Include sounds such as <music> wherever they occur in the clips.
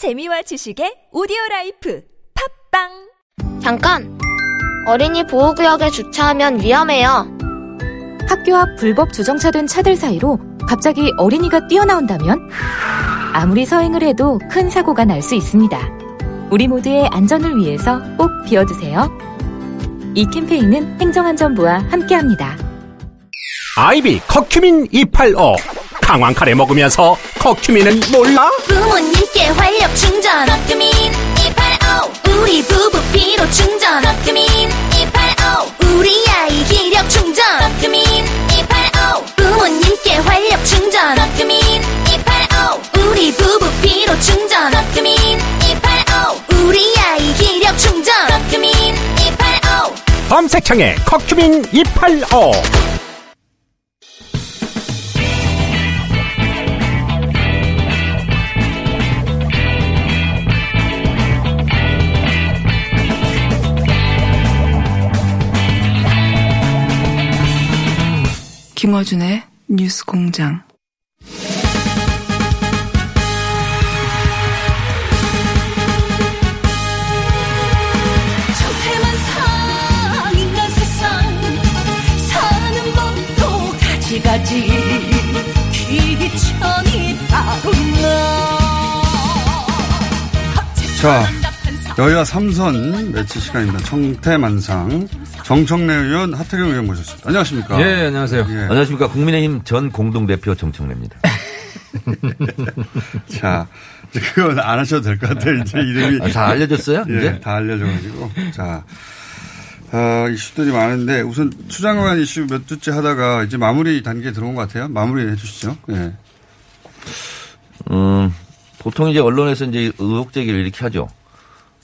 재미와 지식의 오디오 라이프 팟빵 잠깐! 어린이 보호구역에 주차하면 위험해요. 학교 앞 불법 주정차된 차들 사이로 갑자기 어린이가 뛰어나온다면? 아무리 서행을 해도 큰 사고가 날 수 있습니다. 우리 모두의 안전을 위해서 꼭 비워두세요. 이 캠페인은 행정안전부와 함께합니다. 아이비 커큐민 285 강황 카레 먹으면서 커큐민은 몰라? 부모님께 활력 충전. 커큐민 285. 우리 부부 피로 충전. 커큐민 285. 우리 아이 기력 충전. 커큐민 285. 부모님께 활력 충전. 커큐민 285. 우리 부부 피로 충전. 커큐민 285. 우리 아이 기력 충전. 커큐민 285. 검색창에 커큐민 285 김어준의 뉴스 공장. 천태만상 인간 세상 사는 법도 가지가지 귀천이 따로나 자, 여야 3선 매치 시간입니다. 청태만상. 정청래 의원, 하태경 의원 모셨습니다. 안녕하십니까? 예, 안녕하세요. 예. 안녕하십니까. 국민의힘 전 공동대표 정청래입니다. <laughs> 자, 그건 안 하셔도 될 것 같아요. 이제 이름이. 아, 다 알려졌어요? 예, 이제? 다 알려져가지고. 자, 아, 이슈들이 많은데 우선 추장관 이슈 몇 주째 하다가 이제 마무리 단계에 들어온 것 같아요. 마무리 해주시죠. 예. 음, 보통 이제 언론에서 이제 의혹 제기를 이렇게 하죠.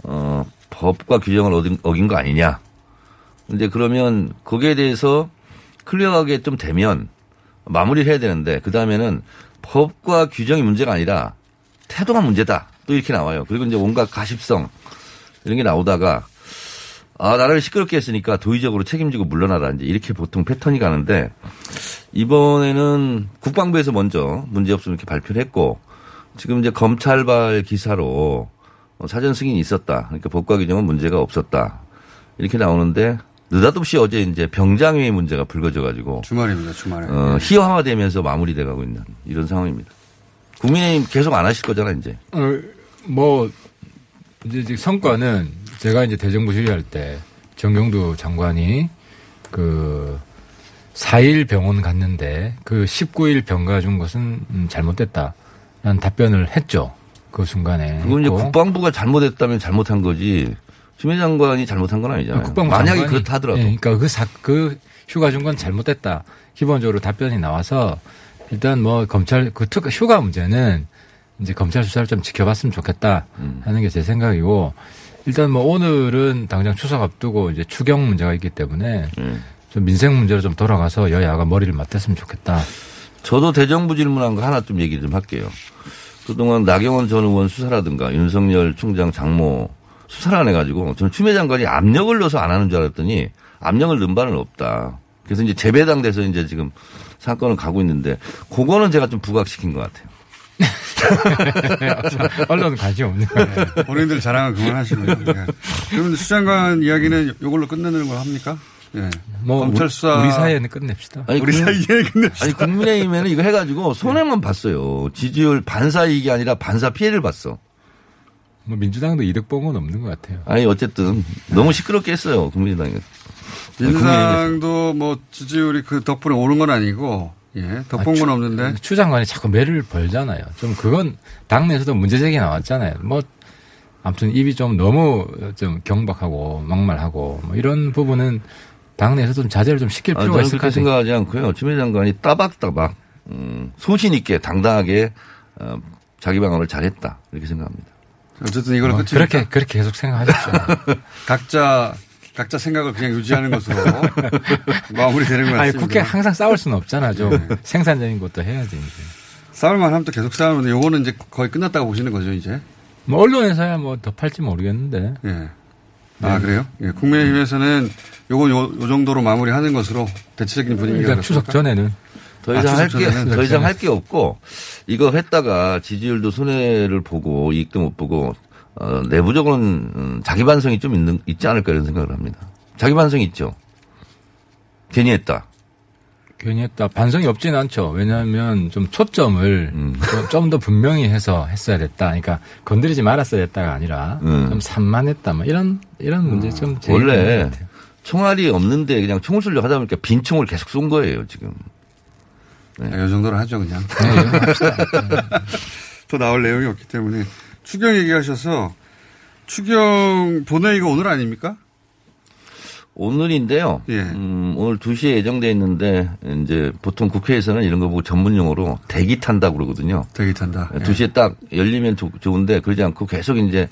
어, 법과 규정을 어긴, 어긴 거 아니냐. 근데 그러면 거기에 대해서 클리어하게 좀 되면 마무리를 해야 되는데 그 다음에는 법과 규정이 문제가 아니라 태도가 문제다. 또 이렇게 나와요. 그리고 이제 온갖 가십성 이런 게 나오다가 아, 나라를 시끄럽게 했으니까 도의적으로 책임지고 물러나라. 이제 이렇게 보통 패턴이 가는데 이번에는 국방부에서 먼저 문제 없으면 이렇게 발표를 했고 지금 이제 검찰발 기사로 어, 사전 승인이 있었다. 그러니까 법과 규정은 문제가 없었다. 이렇게 나오는데 느닷없이 어제 이제 병장의 문제가 불거져 가지고 주말입니다, 주말에. 어, 희화화되면서 마무리돼 가고 있는 이런 상황입니다. 국민의힘 계속 안 하실 거잖아, 이제. 어, 뭐 이제 지금 성과는 제가 이제 대정부 질의할 때 정경두 장관이 그 4일 병원 갔는데 그 19일 병 가 준 것은 음, 잘못됐다라는 답변을 했죠. 그 순간에. 그건 이제. 국방부가 잘못했다면 잘못한 거지. 추미애 장관이 잘못한 건 아니잖아요. 국방부 만약에 장관이- 그렇다 하더라도. 예, 그러니까 그, 사, 그 휴가 준 건 잘못됐다. 기본적으로 답변이 나와서 일단 뭐 검찰 그 특, 휴가 문제는 이제 검찰 수사를 좀 지켜봤으면 좋겠다 음. 하는 게 제 생각이고 일단 뭐 오늘은 당장 추석 앞두고 이제 추경 문제가 있기 때문에 음. 좀 민생 문제로 좀 돌아가서 여야가 머리를 맞댔으면 좋겠다. 저도 대정부 질문한 거 하나 좀 얘기 좀 할게요. 그동안 나경원 전 의원 수사라든가 윤석열 총장 장모 수사를 안 해가지고 저는 추미애 장관이 압력을 넣어서 안 하는 줄 알았더니 압력을 넣은 바는 없다. 그래서 이제 재배당 돼서 이제 지금 사건을 가고 있는데 그거는 제가 좀 부각시킨 것 같아요. <laughs> 언론은 관심 없는 거예요. 본인들 자랑은 그만하시고요. 예. 그러면 수장관 이야기는 이걸로 끝내는 걸 합니까? 예. 뭐 검찰 우리- 수사 우리 사이에는 끝냅시다. 아니, 우리 국- 사이에 근데 아니 국민의힘에는 이거 해가지고 손해만 봤어요. 지지율 반사 이익이 아니라 반사 피해를 봤어. 뭐 민주당도 이득 본 건 없는 것 같아요. 아니 어쨌든 너무 시끄럽게 했어요 국민의당이. 민주당도 뭐 지지율이 그 덕분에 오른 건 아니고 예 덕본 건 없는데 추 장관이 자꾸 매를 벌잖아요. 좀 그건 당내에서도 문제 제기 나왔잖아요. 뭐 아무튼 입이 좀 너무 좀 경박하고 막말하고 뭐 이런 부분은 당내에서 좀 자제를 좀 시킬 아니, 필요가 있을 그렇게 것 같아요. 생각하지 않고요. 추미애 장관이 따박따박 음, 소신 있게 당당하게 어, 자기 방어를 잘했다 이렇게 생각합니다. 어쨌든 뭐 끝입니다. 그렇게 그렇게 계속 생각하십시오. <laughs> 각자 각자 생각을 그냥 유지하는 것으로 <laughs> 마무리되는 것 같습니다. 아니 국회 항상 싸울 수는 없잖아. 좀 생산적인 것도 해야지. 이제. 싸울만 하면 또 계속 싸우는데 요거는 이제 거의 끝났다고 보시는 거죠 이제. 뭐 언론에서야 뭐 더 팔지 모르겠는데. 예. 아 그래요? 예. 국민의힘에서는 요건 요, 요 정도로 마무리하는 것으로 대체적인 분위기가 그러니까 추석? 전에는 더 이상 아, 할 추석 게, 전에는 더 이상 할 게 없고, 이거 했다가 지지율도 손해를 보고 이익도 못 보고, 어, 내부적으로는 음, 자기 반성이 좀 있는, 있지 않을까 이런 생각을 합니다. 자기 반성이 있죠. 괜히 했다. 괜히 했다. 반성이 없지는 않죠. 왜냐하면 좀 초점을 음. 좀더 분명히 해서 했어야 됐다. 그러니까 건드리지 말았어야 됐다가 아니라 음. 좀 산만했다. 뭐 이런 이런 문제 좀것 원래. 총알이 없는데 그냥 총을 쏠려 하다 보니까 빈 총을 계속 쏜 거예요, 지금. 아, 이 정도로 하죠, 그냥. 네, 합시다. <laughs> 더 나올 내용이 없기 때문에. 추경 얘기하셔서 추경 본회의가 오늘 아닙니까? 오늘인데요. 예. 음, 오늘 2시에 예정돼 있는데 이제 보통 국회에서는 이런 거 보고 전문 용어로 대기 탄다고 그러거든요. 대기 탄다. 예. 2시에 딱 열리면 좋- 좋은데 그러지 않고 계속 이제 어,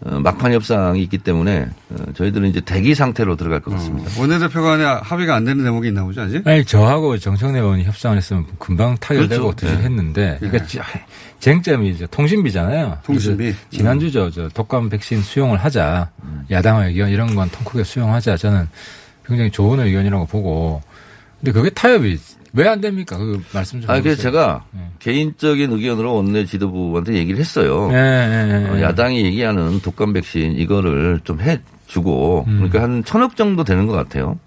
막판 협상이 있기 때문에 어, 저희들은 이제 대기 상태로 들어갈 것 같습니다. 어, 원내대표 간에 합의가 안 되는 대목이 있나 보죠, 아직? 아니 저하고 정청래 의원이 협상을 했으면 금방 타결되고 그렇죠. 네. 했는데 그러니까 지- 쟁점이 이제 통신비잖아요. 통신비. 지난주 저, 저 독감 백신 수용을 하자 야당 의견 이런 건 통크게 수용하자 저는 굉장히 좋은 의견이라고 보고 근데 그게 타협이 왜 안 됩니까? 그 말씀 좀. 아, 그래서. 제가 네. 개인적인 의견으로 원내 지도부한테 얘기를 했어요. 예, 예, 예. 어, 야당이 얘기하는 독감 백신 이거를 좀 해주고 음. 그러니까 한 천억 정도 되는 것 같아요.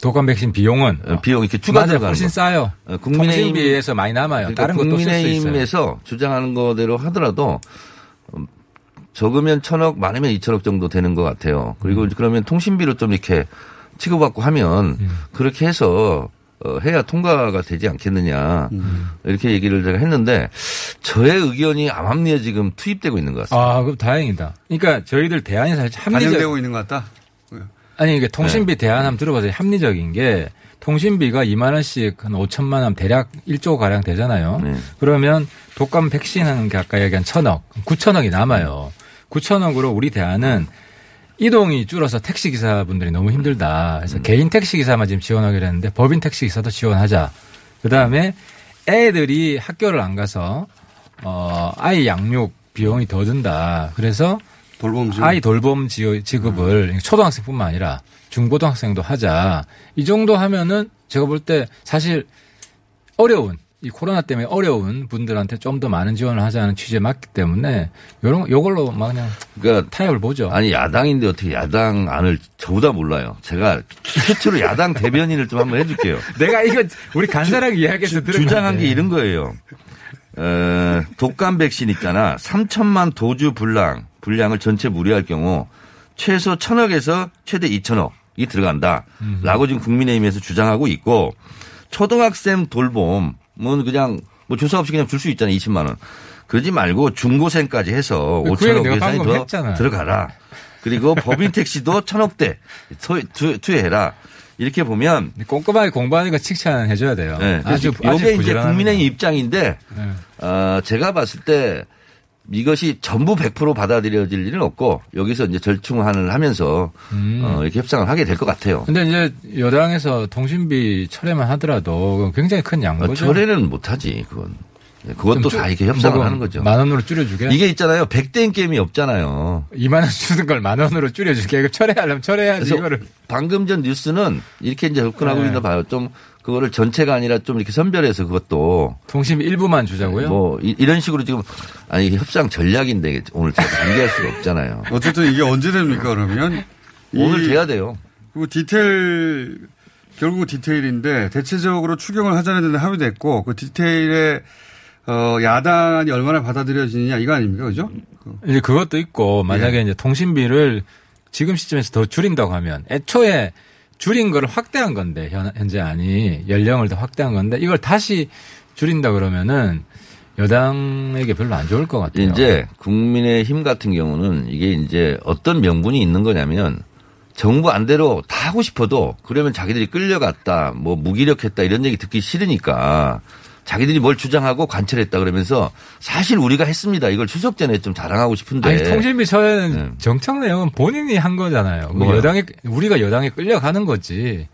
독감 백신 비용은 어, 비용 이렇게 추가 맞아요. 훨씬 거. 싸요. 어, 국민의힘 통신비에서 많이 남아요. 그러니까 다른 것도. 국민의힘에서 주장하는 거대로 하더라도 음, 적으면 천억, 많으면 이천억 정도 되는 것 같아요. 그리고 음. 그러면 통신비로 좀 이렇게 치고받고 하면 그렇게 해서 어, 해야 통과가 되지 않겠느냐 음. 이렇게 얘기를 제가 했는데 저의 의견이 암암리에 지금 투입되고 있는 것 같습니다. 아, 그럼 다행이다. 그러니까 저희들 대안이 사실 합리적. 반영되고 있는 것 같다. 아니 이게 통신비 네. 대안 한번 들어봐서 합리적인 게 통신비가 2만 원씩 한 5천만 원 대략 1조 가량 되잖아요. 네. 그러면 독감 백신 하는 게 아까 얘기한 천억, 9천억이 남아요. 9천억으로 우리 대안은 이동이 줄어서 택시 기사분들이 너무 힘들다. 음. 그래서 개인 택시 기사만 지금 지원하기로 했는데 법인 택시 기사도 지원하자. 그다음에 애들이 학교를 안 가서 어 아이 양육 비용이 더 든다. 그래서 돌봄 지원. 아이 돌봄 지- 지급을 초등학생뿐만 아니라 중고등학생도 하자. 이 정도 하면은 제가 볼 때 사실 어려운 이 코로나 때문에 어려운 분들한테 좀 더 많은 지원을 하자는 취지에 맞기 때문에 요런 요걸로 막 그냥 그러니까 타협을 보죠. 아니 야당인데 어떻게 야당 안을 저보다 몰라요. 제가 최초로 야당 대변인을 좀 한번 해줄게요. <laughs> 내가 이거 우리 간사랑 이야기해서 들은 주장한. 게 이런 거예요. 어, 독감 백신 있잖아. 3천만 도주 분량, 분량을 전체 무리할 경우 최소 1천억에서 최대 2천억이 들어간다. 라고 지금 국민의힘에서 주장하고 있고 초등학생 돌봄 은 그냥 뭐 조사 없이 그냥 줄 수 있잖아요. 20만 원. 그러지 말고 중고생까지 해서 그 얘기 5천억 내가 예산이 더. 들어가라. 그리고 법인 택시도 <laughs> 천억대 투- 투여해라. 이렇게 보면 꼼꼼하게 공부하니까 칭찬 해줘야 돼요. 네. 아주 이게 아주 이제. 국민의힘 입장인데 네. 어, 제가 봤을 때 이것이 전부 100% 받아들여질 일은 없고 여기서 이제 절충안을 하면서 음. 어, 이렇게 협상을 하게 될 것 같아요. 근데 이제 여당에서 통신비 철회만 하더라도 굉장히 큰 어, 양보죠. 철회는 못하지 그건. 네, 그것도 좀다 이렇게 협상을 뭐 하는 거죠. 만 원으로 줄여주게. 이게 있잖아요. 100대인 게임이 없잖아요. 2만 원 주는 걸 만 원으로 줄여줄게. 철회하려면 철회해야지 이거를. 방금 전 뉴스는 이렇게 이제 접근하고 네. 있나 봐요. 좀 그거를 전체가 아니라 좀 이렇게 선별해서 그것도 통신비 일부만 주자고요. 뭐 이- 이런 식으로 지금 아니 이게 협상 전략인데 오늘 제가 공개할 수가 없잖아요. <laughs> 어쨌든 이게 언제 됩니까, 그러면? 오늘 이- 돼야 돼요. 그 디테일, 결국은 디테일인데, 대체적으로 추경을 하자는 데는 합의됐고, 그 디테일에, 어, 야당이 얼마나 받아들여지느냐, 이거 아닙니까? 그죠? 이제 그것도 있고 만약에 예. 이제 통신비를 지금 시점에서 더 줄인다고 하면 애초에 줄인 거를 확대한 건데 현- 현재 아니 연령을 더 확대한 건데 이걸 다시 줄인다 그러면은 여당에게 별로 안 좋을 것 같아요. 이제 국민의힘 같은 경우는 이게 이제 어떤 명분이 있는 거냐면 정부 안대로 다 하고 싶어도 그러면 자기들이 끌려갔다, 뭐 무기력했다 이런 얘기 듣기 싫으니까 자기들이 뭘 주장하고 관철했다 그러면서 사실 우리가 했습니다. 이걸 추석 전에 좀 자랑하고 싶은데. 아니 통신비 처리는 네. 정청래 의원 본인이 한 거잖아요. 그 뭐요? 여당에 우리가 여당에 끌려가는 거지.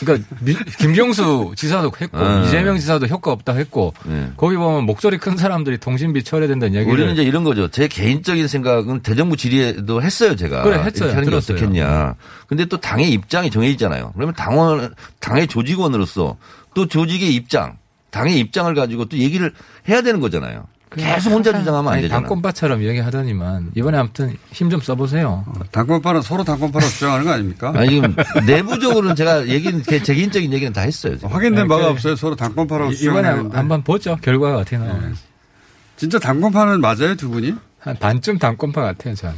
그러니까 미- 김경수 지사도 했고 아. 이재명 지사도 효과 없다 했고 네. 거기 보면 목소리 큰 사람들이 통신비 처리된다는 얘기를 우리는 이제 이런 거죠. 제 개인적인 생각은 대정부 질의에도 했어요, 제가. 그래, 했어요. 이렇게 하는 게 들었어요. 어떻겠냐. 근데 또 당의 입장이 정해 있잖아요. 그러면 당원, 당의 조직원으로서 또 조직의 입장, 당의 입장을 가지고 또 얘기를 해야 되는 거잖아요. 계속 혼자 주장하면 안 아니, 되잖아. 당권파처럼 얘기하더니만 이번에 아무튼 힘 좀 써보세요. 당권파는 서로 당권파로 주장하는 거 아닙니까? 아니, 지금 내부적으로는 제가 얘기는, 제 개인적인 얘기는 다 했어요. 지금. 확인된 바가 네, 없어요. 서로 당권파로 이- 이번에. 한번 보죠. 결과가 어떻게 나오는지. 진짜 당권파는 맞아요, 두 분이? 한 반쯤 당권파 같아요, 저는.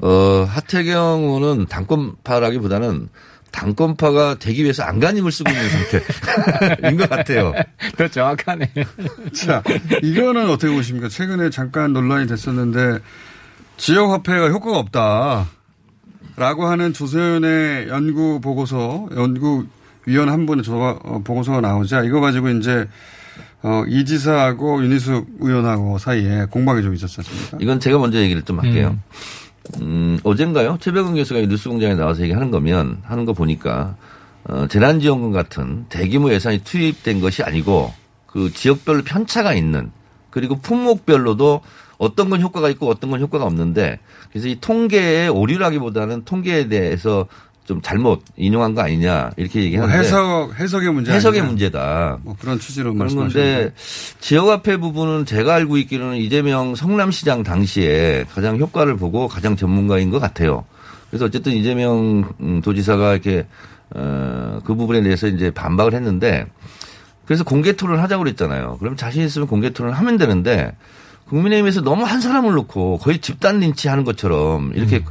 어, 하태경 의원은 당권파라기보다는 당권파가 되기 위해서 안간힘을 쓰고 있는 상태인 <laughs> 것 같아요. 더 정확하네. 자, 이거는 어떻게 보십니까? 최근에 잠깐 논란이 됐었는데 지역화폐가 효과가 없다. 라고 하는 조세현의 연구 보고서, 연구위원 한 분의 조- 어, 보고서가 나오자 이거 가지고 이제 어, 이 지사하고 윤희숙 의원하고 사이에 공방이 좀 있었지 않습니까? 이건 제가 먼저 얘기를 좀 할게요. 음, 어젠가요? 최백은 교수가 이 뉴스 공장에 나와서 얘기하는 거면 하는 거 보니까 어, 재난지원금 같은 대규모 예산이 투입된 것이 아니고 그 지역별로 편차가 있는 그리고 품목별로도 어떤 건 효과가 있고 어떤 건 효과가 없는데 그래서 이 통계의 오류라기보다는 통계에 대해서 좀 잘못 인용한 거 아니냐 이렇게 뭐 얘기하는데 해석, 해석의 문제. 해석의 아니냐. 문제다. 뭐 그런 취지로 말씀하시는데. 지역화폐 부분은 제가 알고 있기로는 이재명 성남시장 당시에 가장 효과를 보고 가장 전문가인 것 같아요. 그래서 어쨌든 이재명 음, 도지사가 이렇게 어, 그 부분에 대해서 이제 반박을 했는데 그래서 공개 토론을 하자고 그랬잖아요. 그럼 자신 있으면 공개 토론을 하면 되는데 국민의힘에서 너무 한 사람을 놓고 거의 집단 린치하는 것처럼 이렇게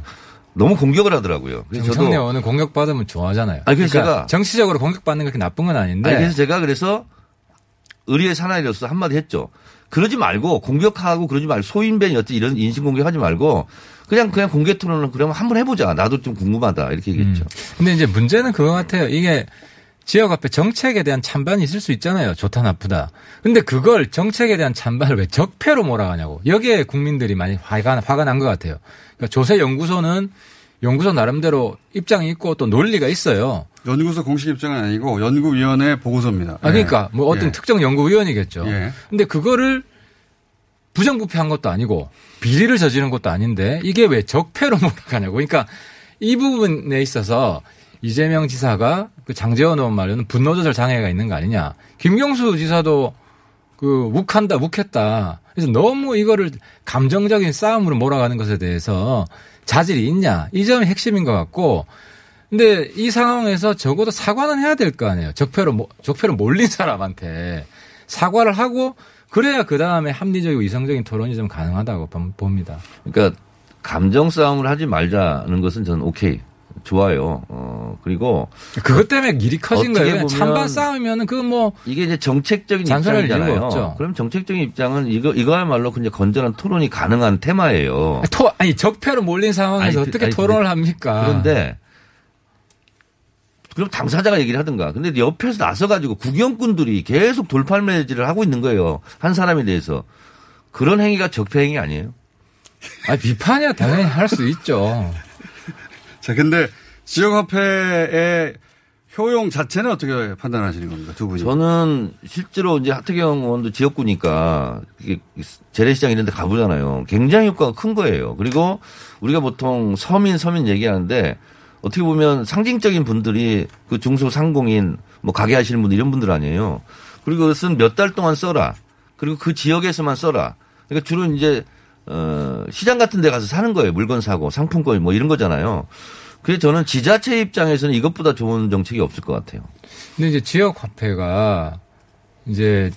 너무 공격을 하더라고요. 그래서 저도 정청래 의원은 공격받으면 좋아하잖아요. 아니, 그래서 그러니까 제가 정치적으로 공격받는 게 그렇게 나쁜 건 아닌데. 아니, 그래서 제가 그래서 의리의 사나이로서 한마디 했죠. 그러지 말고 공격하고 그러지 말고 소인변이 어찌 이런 인신 공격하지 말고 그냥 그냥 공개 토론을 그러면 한번 해보자. 나도 좀 궁금하다 이렇게 얘기했죠. 근데 이제 문제는 그거 같아요. 이게 지역 앞에 정책에 대한 찬반이 있을 수 있잖아요. 좋다 나쁘다. 근데 그걸 정책에 대한 찬반을 왜 적폐로 몰아가냐고. 여기에 국민들이 많이 화가, 화가 난 것 같아요. 그러니까 조세 연구소는 연구소 나름대로 입장이 있고 또 논리가 있어요. 연구소 공식 입장은 아니고 연구위원회 보고서입니다. 아, 그러니까 뭐 어떤 예. 특정 연구위원이겠죠. 예. 근데 그거를 부정부패한 것도 아니고 비리를 저지른 것도 아닌데 이게 왜 적폐로 <laughs> 몰아가냐고. 그러니까 이 부분에 있어서 이재명 지사가 그 장재원 의원 말로는 분노 조절 장애가 있는 거 아니냐. 김경수 지사도 그 욱한다, 욱했다. 그래서 너무 이거를 감정적인 싸움으로 몰아가는 것에 대해서 자질이 있냐. 이 점이 핵심인 것 같고. 근데 이 상황에서 적어도 사과는 해야 될 거 아니에요. 적폐로, 모- 적폐로 몰린 사람한테 사과를 하고 그래야 그 다음에 합리적이고 이성적인 토론이 좀 가능하다고 봄- 봅니다. 그러니까 감정 싸움을 하지 말자는 것은 저는 오케이 좋아요. 어 그리고 그것 때문에 일이 커진 거예요. 찬반 싸움이면은 그 뭐 이게 이제 정책적인 입장이잖아요. 그럼 정책적인 입장은 이거 이거야말로 그냥 건전한 토론이 가능한 테마예요. 토, 아니 적폐로 몰린 상황에서 아니, 그- 어떻게 아니, 토론을 근데- 합니까? 그런데 그럼 당사자가 얘기를 하든가. 근데 옆에서 나서가지고 구경꾼들이 계속 돌팔매질을 하고 있는 거예요. 한 사람에 대해서. 그런 행위가 적폐 행위 아니에요? 아 비판이야 당연히 할 수 있죠. 자, 근데 지역화폐의 효용 자체는 어떻게 판단하시는 겁니까? 두 분이. 저는 실제로 이제 하태경 의원도 지역구니까 재래시장 이런 데 가보잖아요. 굉장히 효과가 큰 거예요. 그리고 우리가 보통 서민, 서민 얘기하는데 어떻게 보면 상징적인 분들이 그 중소상공인 뭐 가게 하시는 분들 이런 분들 아니에요. 그리고 그것은 몇 달 동안 써라. 그리고 그 지역에서만 써라. 그러니까 주로 이제 어 시장 같은 데 가서 사는 거예요. 물건 사고 상품권 뭐 이런 거잖아요. 그래서 저는 지자체 입장에서는 이것보다 좋은 정책이 없을 것 같아요. 근데 이제 지역 화폐가 이제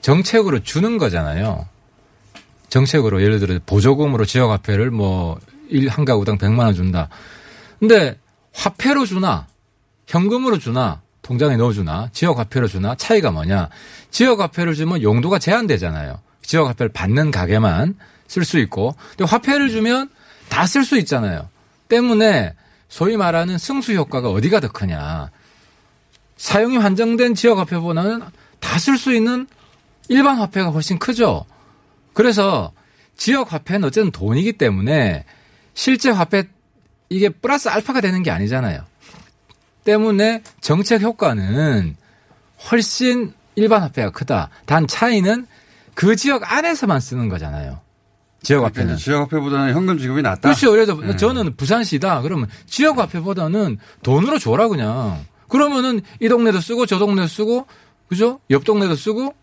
정책으로 주는 거잖아요. 정책으로 예를 들어 보조금으로 지역 화폐를 뭐 일 한 가구당 100만 원 준다. 근데 화폐로 주나 현금으로 주나 통장에 넣어 주나 지역 화폐로 주나 차이가 뭐냐? 지역 화폐를 주면 용도가 제한되잖아요. 지역 화폐를 받는 가게만 쓸 수 있고 근데 화폐를 주면 다 쓸 수 있잖아요. 때문에 소위 말하는 승수 효과가 어디가 더 크냐? 사용이 한정된 지역 화폐보다는 다 쓸 수 있는 일반 화폐가 훨씬 크죠. 그래서 지역 화폐는 어쨌든 돈이기 때문에 실제 화폐 이게 플러스 알파가 되는 게 아니잖아요. 때문에 정책 효과는 훨씬 일반 화폐가 크다. 단 차이는 그 지역 안에서만 쓰는 거잖아요. 지역 그러니까 화폐는. 지역화폐보다는 현금 지급이 낫다. 그렇죠. 그래서 네. 저는 부산시다. 그러면 지역 화폐보다는 돈으로 줘라 그냥. 그러면은 이 동네도 쓰고 저 동네도 쓰고 그죠? 옆 동네도 쓰고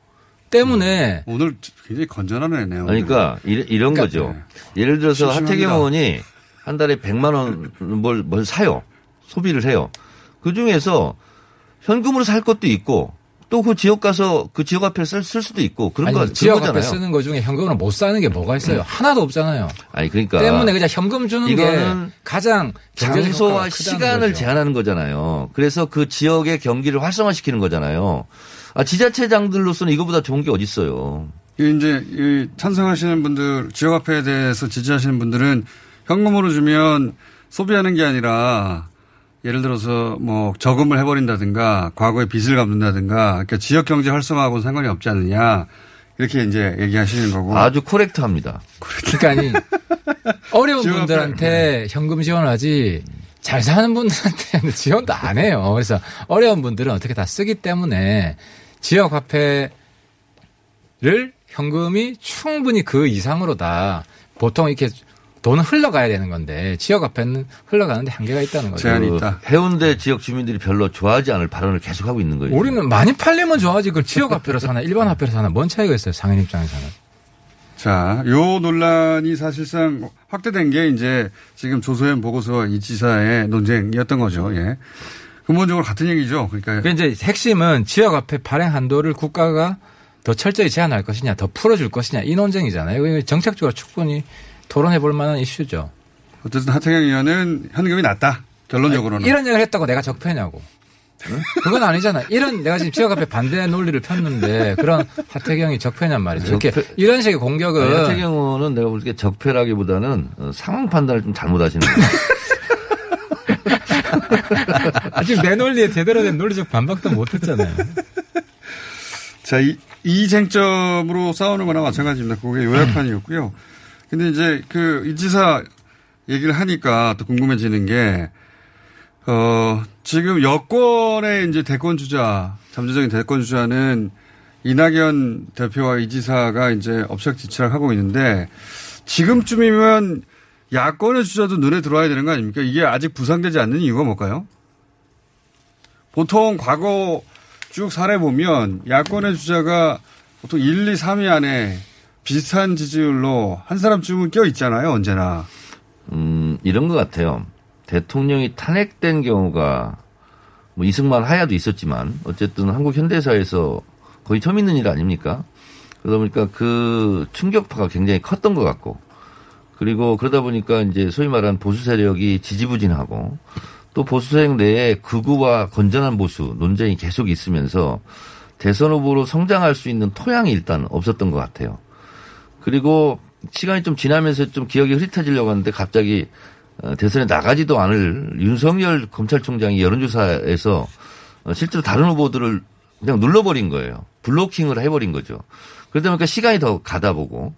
때문에 오늘 굉장히 건전하네 내용. 그러니까 이- 이런 그러니까 거죠. 예를 들어서 심심합니다. 하태경 의원이 한 달에 100만 원 뭘, 뭘 사요. 소비를 해요. 그 중에서 현금으로 살 것도 있고 또 그 지역 가서 그 지역 화폐를 쓸, 쓸 수도 있고 그런 아니, 거 그런 지역 화폐 거잖아요. 쓰는 거 중에 현금으로 못 사는 게 뭐가 있어요? 하나도 없잖아요. 아니 그러니까 때문에 그냥 현금 주는 게 이거는 가장 경제적 장소와 시간을 거죠. 제한하는 거잖아요. 그래서 그 지역의 경기를 활성화시키는 거잖아요. 아, 지자체장들로서는 이거보다 좋은 게 어디 있어요. 이 이제 이 찬성하시는 분들 지역 화폐에 대해서 지지하시는 분들은 현금으로 주면 소비하는 게 아니라 예를 들어서 뭐 저금을 해버린다든가 과거에 빚을 갚는다든가 그러니까 지역 경제 활성화하고는 상관이 없지 않느냐 이렇게 이제 얘기하시는 거고 아주 코렉트합니다. 그러니까 아니 <laughs> 어려운. 분들한테 현금 지원하지 잘 사는 분들한테는 <laughs> 지원도 안 해요. 그래서 어려운 분들은 어떻게 다 쓰기 때문에 지역 화폐를 현금이 충분히 그 이상으로 다 보통 이렇게 돈은 흘러가야 되는 건데 지역 화폐는 흘러가는데 한계가 있다는 거죠. 제한이 그 있다. 해운대 지역 주민들이 별로 좋아하지 않을 발언을 계속 하고 있는 거예요. 우리는 많이 팔리면 좋아하지 그걸 지역 화폐로 사나 일반 화폐로 사나 뭔 차이가 있어요 상인 입장에서는. 자, 요 논란이 사실상 확대된 게 이제 지금 조소연 보고서 이 지사의 논쟁이었던 거죠. 예. 근본적으로 같은 얘기죠. 그러니까 그 이제 핵심은 지역 화폐 발행 한도를 국가가 더 철저히 제한할 것이냐, 더 풀어줄 것이냐 이 논쟁이잖아요. 정책적으로 충분히 토론해 볼 만한 이슈죠. 어쨌든 하태경 의원은 현금이 낫다. 결론적으로는. 이런 얘기를 했다고 내가 적폐냐고. 그건 아니잖아. 이런 내가 지금 지역 화폐 반대 논리를 폈는데 그런 하태경이 적폐냔 말이죠. 이렇게 적폐- 이런 식의 공격은 아니, 하태경 의원은 내가 볼 때 적폐라기보다는 어, 상황 판단을 좀 잘못하시는 거예요. <laughs> 아직 내 논리에 제대로 된 논리적 반박도 못했잖아요. 자, 이, 이 쟁점으로 싸우는 거나 마찬가지입니다. 그게 요약판이었고요. 근데 이제 그 이지사 얘기를 하니까 또 궁금해지는 게, 어, 지금 여권의 이제 대권 주자, 잠재적인 대권 주자는 이낙연 대표와 이지사가 이제 업적지치락 하고 있는데 지금쯤이면 야권의 주자도 눈에 들어와야 되는 거 아닙니까? 이게 아직 부상되지 않는 이유가 뭘까요? 보통 과거 쭉 사례 보면 야권의 주자가 보통 1, 2, 3위 안에 비슷한 지지율로 한 사람쯤은 껴 있잖아요, 언제나. 음, 이런 것 같아요. 대통령이 탄핵된 경우가 뭐 이승만 하야도 있었지만 어쨌든 한국 현대사에서 거의 처음 있는 일 아닙니까? 그러다 보니까 그 충격파가 굉장히 컸던 것 같고 그리고 그러다 보니까 이제 소위 말하는 보수 세력이 지지부진하고 또 보수 세력 내에 극우와 건전한 보수 논쟁이 계속 있으면서 대선 후보로 성장할 수 있는 토양이 일단 없었던 것 같아요. 그리고 시간이 좀 지나면서 좀 기억이 흐릿해지려고 하는데 갑자기 어, 대선에 나가지도 않을 윤석열 검찰총장이 여론조사에서 어, 실제로 다른 후보들을 그냥 눌러버린 거예요. 블로킹을 해버린 거죠. 그러다 보니까 시간이 더 가다 보고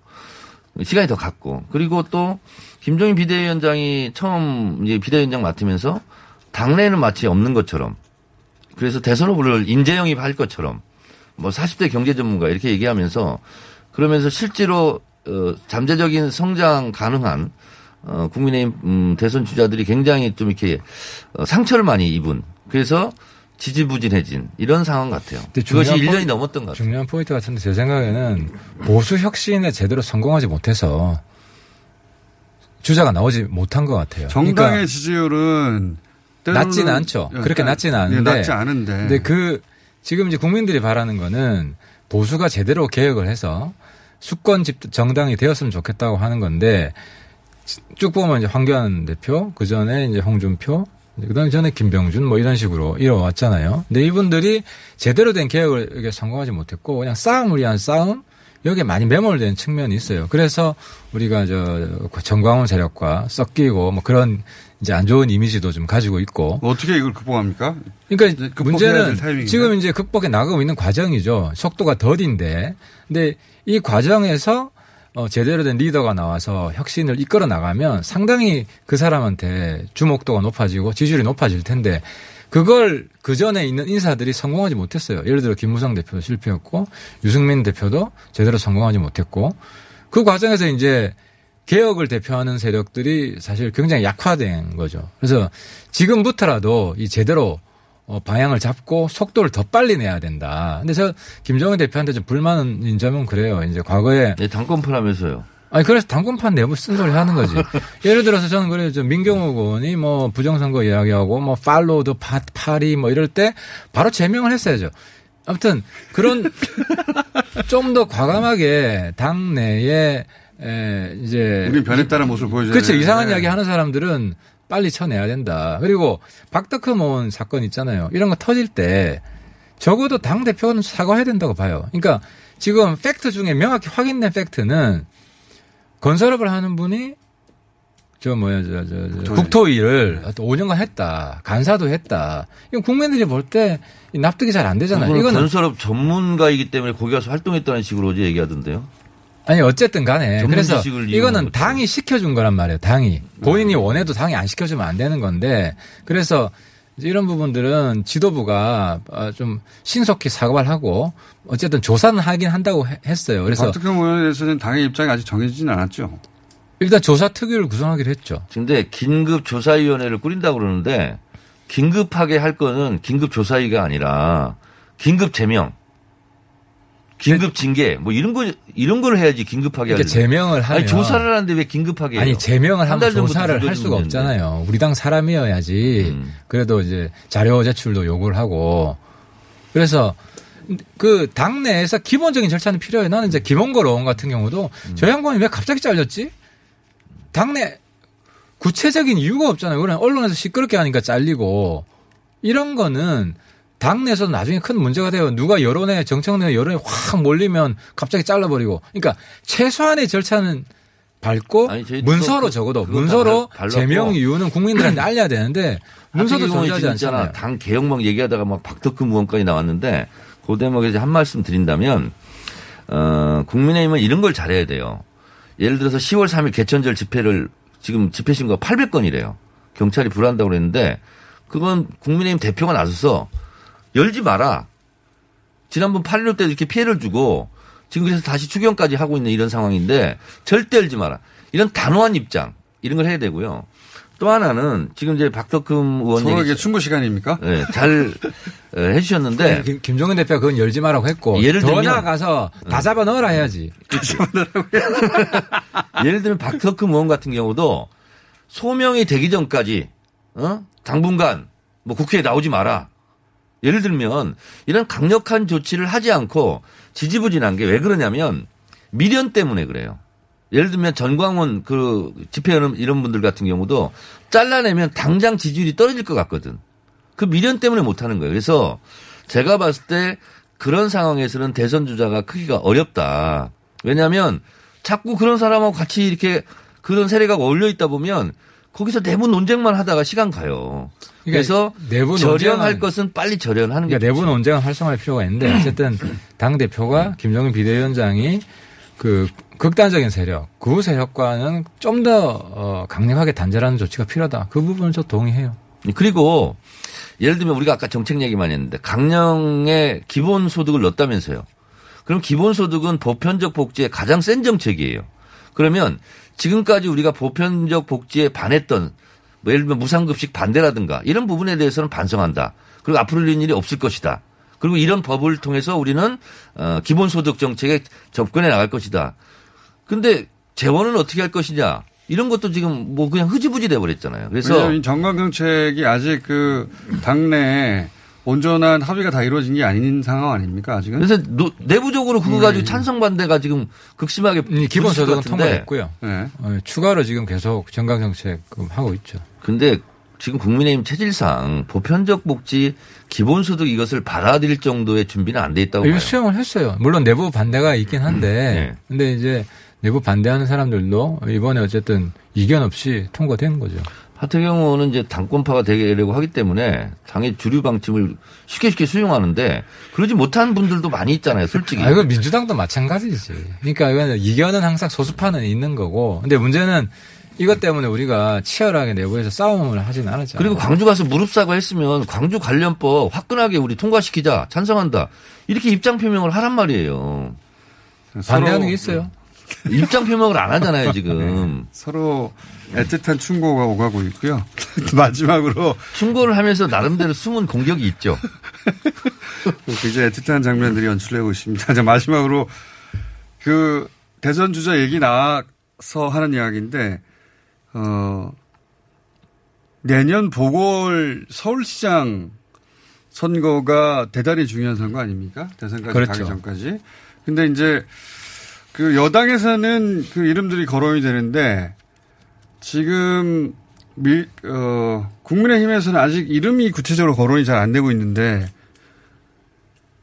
시간이 더 갔고 그리고 또 김종인 비대위원장이 처음 이제 비대위원장 맡으면서 당내에는 마치 없는 것처럼 그래서 대선 후보를 인재 영입할 것처럼 뭐 40대 경제 전문가 이렇게 얘기하면서 그러면서 실제로 어, 잠재적인 성장 가능한 어, 국민의힘 음, 대선 주자들이 굉장히 좀 이렇게 어, 상처를 많이 입은 그래서 지지부진해진 이런 상황 같아요. 그것이 중요한 1년이 포인- 넘었던 것 같아요. 중요한 포인트 같은데 제 생각에는 보수 혁신에 제대로 성공하지 못해서 주자가 나오지 못한 것 같아요. 정당의 그러니까 지지율은 낮지는 않죠. 예, 그렇게 예, 낮지는 예, 않은데. 낮지 않은데. 근데 그 지금 이제 국민들이 바라는 거는 보수가 제대로 개혁을 해서 수권 집 정당이 되었으면 좋겠다고 하는 건데 쭉 보면 이제 황교안 대표 그 전에 이제 홍준표 그다음 전에 김병준 뭐 이런 식으로 이어왔잖아요. 근데 이분들이 제대로 된 개혁을 성공하지 못했고 그냥 싸움을 위한 싸움 여기에 많이 매몰된 측면이 있어요. 그래서 우리가 저 정광훈 세력과 섞이고 뭐 그런 이제 안 좋은 이미지도 좀 가지고 있고 어떻게 이걸 극복합니까? 그러니까 문제는. 지금 이제 극복해 나가고 있는 과정이죠. 속도가 더딘데. 근데 이 과정에서 어, 제대로 된 리더가 나와서 혁신을 이끌어 나가면 상당히 그 사람한테 주목도가 높아지고 지지율이 높아질 텐데 그걸 그 전에 있는 인사들이 성공하지 못했어요. 예를 들어 김무성 대표도 실패했고 유승민 대표도 제대로 성공하지 못했고 그 과정에서 이제 개혁을 대표하는 세력들이 사실 굉장히 약화된 거죠. 그래서 지금부터라도 이 제대로 어, 방향을 잡고 속도를 더 빨리 내야 된다. 근데 저 김정은 대표한테 좀 불만인 점은 그래요. 이제 과거에 네, 당권파라면서요. 아니 그래서 당권판 내부 쓴 소리 하는 거지. <laughs> 예를 들어서 저는 그래요. 저 민경욱 의원이 뭐 부정선거 이야기하고 뭐 팔로우도 파, 파리 뭐 이럴 때 바로 제명을 했어야죠. 아무튼 그런 <laughs> 좀 더 과감하게 당 내에 에 이제 우리 변했다는 모습을 보여줘야 그렇죠. 이상한 되는데. 이야기 하는 사람들은 빨리 쳐내야 된다. 그리고 박덕흠 의원 사건 있잖아요. 이런 거 터질 때 적어도 당 대표는 사과해야 된다고 봐요. 그러니까 지금 팩트 중에 명확히 확인된 팩트는 건설업을 하는 분이 저 뭐야 저, 저, 저 국토위. 국토위를 또 5년간 했다. 간사도 했다. 이건 국민들이 볼 때 납득이 잘 안 되잖아요. 이거는 건설업 전문가이기 때문에 거기 가서 활동했다는 식으로 어제 얘기하던데요. 아니 어쨌든 간에 그래서 이거는 거죠. 당이 시켜준 거란 말이에요. 당이 본인이 원해도 당이 안 시켜주면 안 되는 건데 그래서 이런 부분들은 지도부가 어, 좀 신속히 사과를 하고 어쨌든 조사는 하긴 한다고 해- 했어요. 그래서 박특형 의원에 대해서는 당의 입장이 아직 정해지진 않았죠. 일단 조사 특위를 구성하기로 했죠. 근데 긴급 조사위원회를 꾸린다고 그러는데 긴급하게 할 거는 긴급 조사위가 아니라 긴급 제명, 긴급 징계 뭐 이런 거 이런 걸 해야지 긴급하게 그러니까. 제명을 하면 아니 조사를 하는데 왜 긴급하게 해요? 아니 제명을 한 하면 조사를 할 수가. 없잖아요. 우리 당 사람이어야지. 음. 그래도 이제 자료 제출도 요구를 하고 그래서 그 당내에서 기본적인 절차는 필요해요. 나는 이제 의원 같은 경우도 음. 저 양반이 왜 갑자기 잘렸지? 당내 구체적인 이유가 없잖아요. 그냥 언론에서 시끄럽게 하니까 잘리고 이런 거는 당내에서 나중에 큰 문제가 돼요. 누가 여론에 정청래 여론에 확 몰리면 갑자기 잘라버리고. 그러니까 최소한의 절차는 밟고 아니, 문서로 그- 적어도 문서로 발-. 제명 이유는 국민들한테 <clears throat> 알려야 되는데 문서도 존재하지. 않잖아요. 당 개혁 막 얘기하다가 막 박덕흠 의원까지 나왔는데 그 대목에서 한 말씀 드린다면 어, 국민의힘은 이런 걸 잘해야 돼요. 예를 들어서 10월 3일 개천절 집회를 지금 집회 신고가 800건이래요. 경찰이 불한다고 그랬는데 그건 국민의힘 대표가 나서서 열지 마라. 지난번 8.15때 이렇게 피해를 주고 지금 그래서 다시 추경까지 하고 있는 이런 상황인데 절대 열지 마라. 이런 단호한 입장 이런 걸 해야 되고요. 또 하나는 지금 이제 박덕흠 의원 서로에게 얘기 충고 시간입니까? 네, 잘 어, 해주셨는데 김- 김종인 대표가 그건 열지 마라고 했고 예를 더 들면- 나아가서 다 잡아 넣어라 해야지. <laughs> 예를 들면 박덕흠 의원 같은 경우도 소명이 되기 전까지 어? 당분간 뭐 국회에 나오지 마라. 예를 들면 이런 강력한 조치를 하지 않고 지지부진한 게 왜 그러냐면 미련 때문에 그래요. 예를 들면 전광훈 그 집회 이런- 이런 분들 같은 경우도 잘라내면 당장 지지율이 떨어질 것 같거든. 그 미련 때문에 못하는 거예요. 그래서 제가 봤을 때 그런 상황에서는 대선 주자가 크기가 어렵다. 왜냐하면 자꾸 그런 사람하고 같이 이렇게 그런 세력가 어울려 있다 보면 거기서 내부 논쟁만 하다가 시간 가요. 그래서 내부 절연할 논쟁은- 것은 빨리 절연하는 게 그러니까 내부. 논쟁을 활성화할 필요가 있는데 어쨌든 당 대표가 김정은 비대위원장이 그 극단적인 세력, 그 세력과는 좀더 어, 강력하게 단절하는 조치가 필요하다. 그 부분은 저 동의해요. 그리고 예를 들면 우리가 아까 정책 얘기 많이 했는데 강령에 기본소득을 넣었다면서요. 그럼 기본소득은 보편적 복지의 가장 센 정책이에요. 그러면 지금까지 우리가 보편적 복지에 반했던 뭐 예를 들면 무상급식 반대라든가 이런 부분에 대해서는 반성한다. 그리고 앞으로 이런 일이 없을 것이다. 그리고 이런 법을 통해서 우리는 어, 기본소득 정책에 접근해 나갈 것이다. 근데 재원은 어떻게 할 것이냐. 이런 것도 지금 뭐 그냥 흐지부지 돼 버렸잖아요. 그래서 왜냐하면 이 정강 정책이 아직 그 당내에 온전한 합의가 다 이루어진 게 아닌 상황 아닙니까 아직은? 그래서 노- 내부적으로 그거 가지고 찬성 반대가 지금 극심하게 음, 기본소득은 통과됐고요. 네. 어, 추가로 지금 계속 정강 정책 하고 있죠. 근데 지금 국민의힘 체질상 보편적 복지 기본소득 이것을 받아들일 정도의 준비는 안 돼 있다고 봐요. 수용을 했어요. 물론 내부 반대가 있긴 한데, 네. 근데 이제 내부 반대하는 사람들도 이번에 어쨌든 이견 없이 통과된 거죠. 하태경 의원은 이제 당권파가 되려고 하기 때문에 당의 주류 방침을 쉽게 쉽게 수용하는데 그러지 못한 분들도 많이 있잖아요, 솔직히. 아, 이거 민주당도 마찬가지지. 그러니까 이거는 이견은 항상 소수파는 있는 거고. 근데 문제는 이것 때문에 우리가 치열하게 내부에서 싸움을 하진 않았잖아요. 그리고 광주 가서 무릎 사과 했으면 광주 관련법 화끈하게 우리 통과시키자 찬성한다 이렇게 입장 표명을 하란 말이에요. 반대하는 게 있어요. 입장 표명을 안 하잖아요 <laughs> 지금. 서로 애틋한 충고가 오가고 있고요. <laughs> 마지막으로 충고를 하면서 나름대로 숨은 공격이 있죠. <laughs> 굉장히 애틋한 장면들이 연출되고 있습니다. 자, 마지막으로 그 대선 주자 얘기 나와서 하는 이야기인데 어 내년 보궐 서울시장 선거가 대단히 중요한 선거 아닙니까? 대선까지 그렇죠. 가기 전까지. 근데 이제 그 여당에서는 그 이름들이 거론이 되는데 지금 미, 어, 국민의힘에서는 아직 이름이 구체적으로 거론이 잘 안 되고 있는데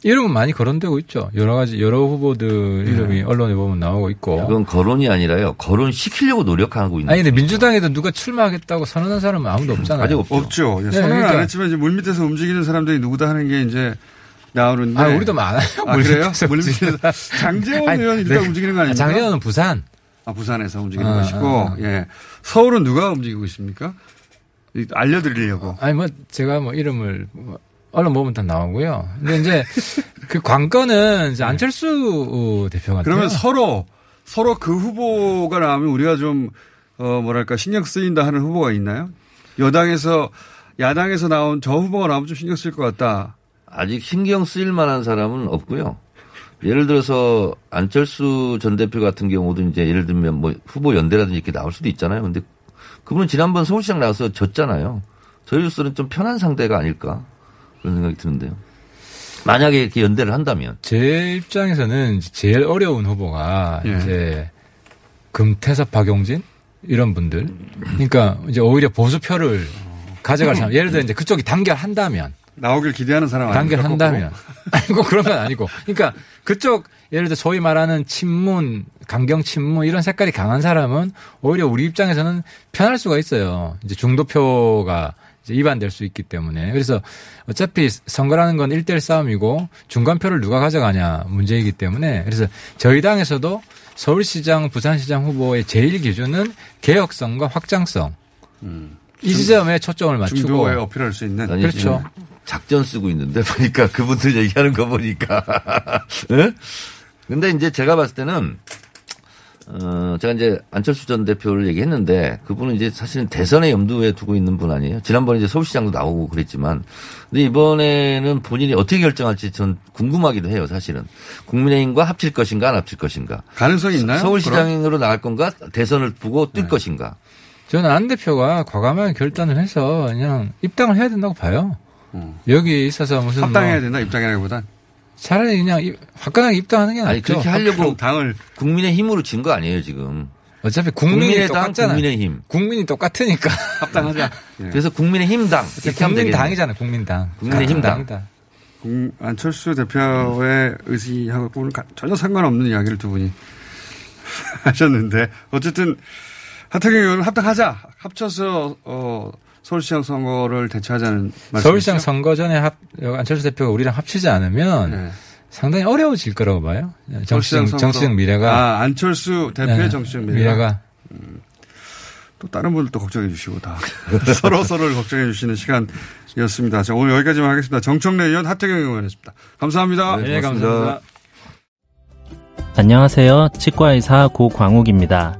이름은 많이 거론되고 있죠. 여러 가지 여러 후보들 이름이 언론에 보면 나오고 있고. 그건 거론이 아니라요. 거론 시키려고 노력하고 있는. 아니 근데 민주당에도 누가 출마하겠다고 선언한 사람은 아무도 없잖아요. 아직 없죠. 없죠. 예, 네, 선언은 그러니까. 안 했지만 이제 물밑에서 움직이는 사람들이 누구다 하는 게 이제 나오는데. 아, 우리도 많아요. 아, 그래요? 물밑에서. 장재원 아니, 의원 일단 네. 움직이는 거 아닙니까? 장재원은 부산. 아, 부산에서 움직이는 아, 것이고, 아, 아. 예. 서울은 누가 움직이고 있습니까? 이- 알려드리려고. 아니 뭐 제가 뭐 이름을 뭐 언론 보면 다 나오고요. 근데 이제 그 관건은 이제 안철수 대표 같아요. 그러면 서로, 서로 그 후보가 나오면 우리가 좀, 어, 뭐랄까, 신경 쓰인다 하는 후보가 있나요? 여당에서, 야당에서 나온 저 후보가 나오면 좀 신경 쓸 것 같다. 아직 신경 쓰일 만한 사람은 없고요. 예를 들어서 안철수 전 대표 같은 경우도 이제 예를 들면 뭐 후보 연대라든지 이렇게 나올 수도 있잖아요. 근데 그분은 지난번 서울시장 나와서 졌잖아요. 저희로서는 좀 편한 상대가 아닐까 그런 생각이 드는데요. 만약에 이렇게 연대를 한다면 제 입장에서는 제일 어려운 후보가 예. 이제 금태섭 박용진 이런 분들. 그러니까 이제 오히려 보수표를 가져갈 사람. 예를 들어 이제 그쪽이 단결한다면 나오길 기대하는 사람? 단결한다면 <laughs> 아니고 그런 건 아니고. 그러니까 그쪽 예를 들어 소위 말하는 친문, 강경 친문 이런 색깔이 강한 사람은 오히려 우리 입장에서는 편할 수가 있어요. 이제 중도표가 이제 이반될 수 있기 때문에. 그래서 어차피 선거라는 건 1대1 싸움이고 중간표를 누가 가져가냐 문제이기 때문에 그래서 저희 당에서도 서울시장, 부산시장 후보의 제일 기준은 개혁성과 확장성. 이 지점에 초점을 맞추고 중도에 어필할 수 있는. 그렇죠. 지금 작전 쓰고 있는데 보니까 <laughs> 그분들 얘기하는 거 보니까. 예? <laughs> 근데 이제 제가 봤을 때는 어, 제가 이제 안철수 전 대표를 얘기했는데 그분은 이제 사실은 대선에 염두에 두고 있는 분 아니에요. 지난번에 이제 서울시장도 나오고 그랬지만 근데 이번에는 본인이 어떻게 결정할지 전 궁금하기도 해요. 사실은 국민의힘과 합칠 것인가 안 합칠 것인가. 가능성이 있나요? 서울시장으로 나갈 건가 대선을 보고 네. 뛸 것인가. 저는 안 대표가 과감하게 결단을 해서 그냥 입당을 해야 된다고 봐요. 여기 있어서 무슨 합당해야 뭐 된다, 입당이라기보단. 차라리 그냥 입- 화끈하게 입당하는 게 낫죠. 아니 그렇게 하려고 당을 국민의 힘으로 진 거 아니에요 지금. 어차피 국민이 똑같잖아요. 국민의힘. 국민이 똑같으니까. 합당하자. <laughs> 예. 그래서 국민의힘당. 국민당이잖아요. 국민당. 국민의힘 같은 당이다. 국- 안철수 대표의 의지하고는 가- 전혀 상관없는 이야기를 두 분이 <laughs> 하셨는데 어쨌든 하태경 의원은 합당하자 합쳐서 어, 서울시장 선거를 대처하자는 말씀이죠. 서울시장 선거 전에 합, 안철수 대표가 우리랑 합치지 않으면 네. 상당히 어려워질 거라고 봐요. 서울시장 정치적, 선거. 정치적 미래가. 아 안철수 대표의 네, 정치적 미래가, 또 다른 분들도 걱정해 주시고 다 <laughs> 서로 서로를 걱정해 주시는 시간이었습니다. 자 오늘 여기까지만 하겠습니다. 정청래 의원 하태경 의원이었습니다. 감사합니다. 네, 감사합니다. 안녕하세요. 치과의사 고광욱입니다.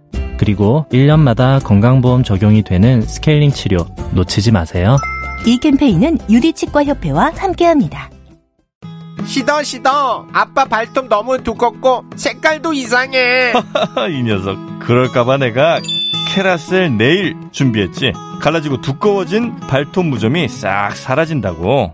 그리고 1년마다 건강보험 적용이 되는 스케일링 치료 놓치지 마세요. 이 캠페인은 유디치과협회와 함께합니다. 시더 시더. 아빠 발톱 너무 두껍고 색깔도 이상해. <laughs> 이 녀석. 그럴까봐 내가 케라셀 네일 준비했지. 갈라지고 두꺼워진 발톱 무좀이 싹 사라진다고.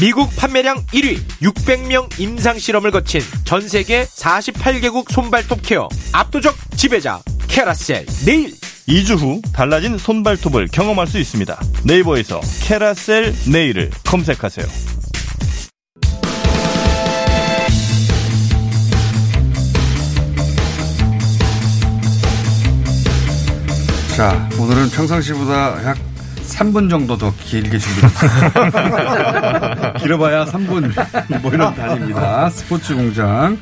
미국 판매량 1위 600명 임상 실험을 거친 전 세계 48개국 손발톱 케어. 압도적 지배자 캐라셀 네일 2주 후 달라진 손발톱을 경험할 수 있습니다. 네이버에서 캐라셀 네일을 검색하세요. 자, 오늘은 평상시보다 약 3분 정도 더 길게 준비했습니다. <laughs> 길어봐야 3분. 뭐 이런 단입니다. 스포츠 공장.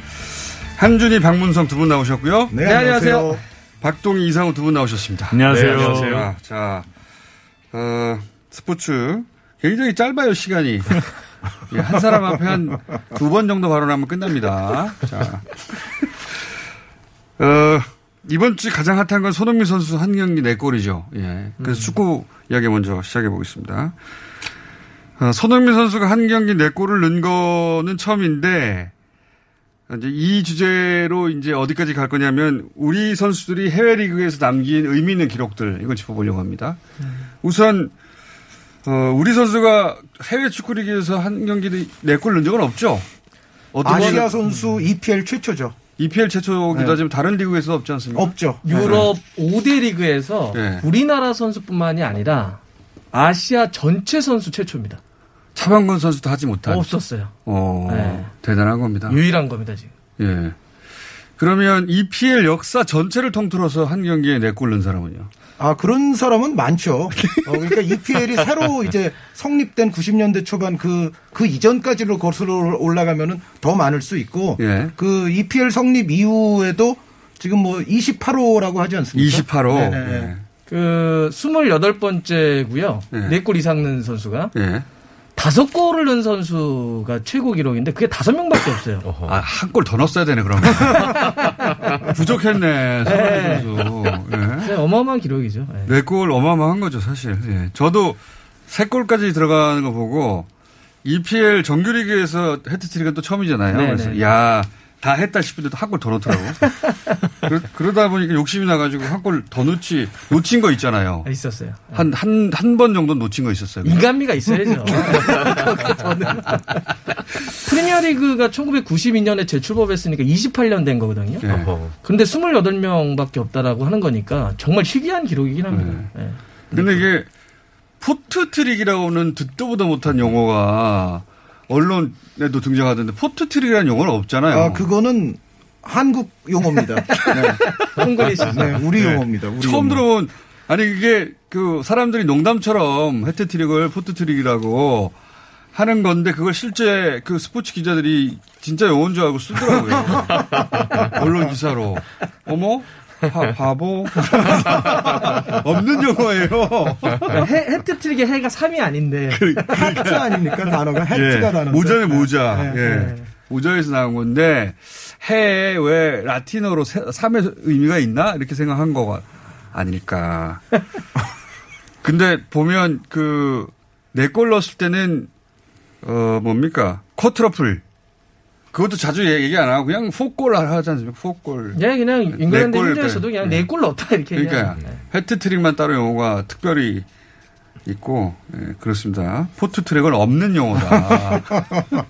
한준희, 박문성 두 분 나오셨고요. 네, 안녕하세요. 박동희, 이상우 두 분 나오셨습니다. 안녕하세요. 네, 안녕하세요. 아, 자, 어, 스포츠. 굉장히 짧아요, 시간이. 예, 한 사람 앞에 한 두 번 정도 발언하면 끝납니다. 자. 어, 이번 주 가장 핫한 건 손흥민 선수 한 경기 네 골이죠. 예. 그래서 축구 이야기 먼저 시작해 보겠습니다. 어, 손흥민 선수가 한 경기 네 골을 넣은 거는 처음인데 이제 이 주제로 이제 어디까지 갈 거냐면 우리 선수들이 해외 리그에서 남긴 의미 있는 기록들 이걸 짚어보려고 합니다. 우선 어, 우리 선수가 해외 축구 리그에서 한 경기 네골 넣은 적은 없죠. 아시아 선수 EPL 최초죠. EPL 최초기도 네. 하지만 다른 리그에서 없지 않습니까? 없죠. 유럽 5대 리그에서 네. 우리나라 선수뿐만이 아니라 아시아 전체 선수 최초입니다. 차범근 선수도 하지 못한. 없었어요. 어, 네. 대단한 겁니다. 유일한 겁니다 지금. 예. 그러면 EPL 역사 전체를 통틀어서 한 경기에 네골 넣은 사람은요? 아, 그런 사람은 많죠. 어, 그러니까 EPL이 새로 이제 성립된 90년대 초반 그, 그 이전까지로 거슬러 올라가면은 더 많을 수 있고, 예. 그 EPL 성립 이후에도 지금 뭐 28호라고 하지 않습니까? 28호. 네네. 예. 그 28번째고요. 네. 네골 이상 넣은 선수가 예. 다섯 골을 넣은 선수가 최고 기록인데 그게 다섯 명밖에 없어요. 아, 한 골 더 넣었어야 되네, 그러면. <laughs> 부족했네, 손흥민 선수. 예. 네, 어마어마한 기록이죠. 네. 네골 어마어마한 거죠, 사실. 예. 저도 세 골까지 들어가는 거 보고 EPL 정규리그에서 헤트트릭은 또 처음이잖아요. 네, 그래서 네. 야, 다 했다 싶은데도 한골 더 넣더라고. <laughs> 그러, 다 보니까 욕심이 나가지고 한 골더 넣지, 놓친 거 있잖아요. 있었어요. 한, 한, 한 번 정도 놓친 거 있었어요. 인간미가 있어야죠. <laughs> 프리미어리그가 1992년에 재출범했으니까 28년 된 거거든요. 네. 그런데 28명밖에 없다라고 하는 거니까 정말 희귀한 기록이긴 합니다. 네. 근데 이게 포트트릭이라고는 듣도 보도 못한 용어가 언론에도 등장하던데 포트트릭이라는 용어는 없잖아요. 아, 그거는 한국 용어입니다. <laughs> 네. 콩글리시죠. 네, 우리 네. 용어입니다. 우리 처음 용어. 들어본 아니 이게 그 사람들이 농담처럼 해트트릭을 포트트릭이라고 하는 건데 그걸 실제 그 스포츠 기자들이 진짜 용어인 줄 알고 쓰더라고요. <laughs> 언론 기사로. 어머? 바, 바보? <laughs> 없는 용어예요. 해, 해트트릭의 해가 3이 아닌데. hat 아닙니까? 단어가 hat가 예, 단어. 모자네 모자. 네, 예. 네. 모자에서 나온 건데 해에 왜 라틴어로 세- 삼의 의미가 있나 이렇게 생각한 거가 아닐까. <laughs> 근데 보면 그네골 넣었을 때는 어 뭡니까 커트러플 그것도 자주 얘기 안 하고 그냥 포골 하지 않습니까? 포골. 예, 그냥 네골 현지에서도 그냥 네골 넣었다 이렇게 그러니까 얘기하죠. 네. 헤트트릭만 따로 용어가 특별히 있고 예, 그렇습니다. 포트트랙은 없는 용어다. <laughs>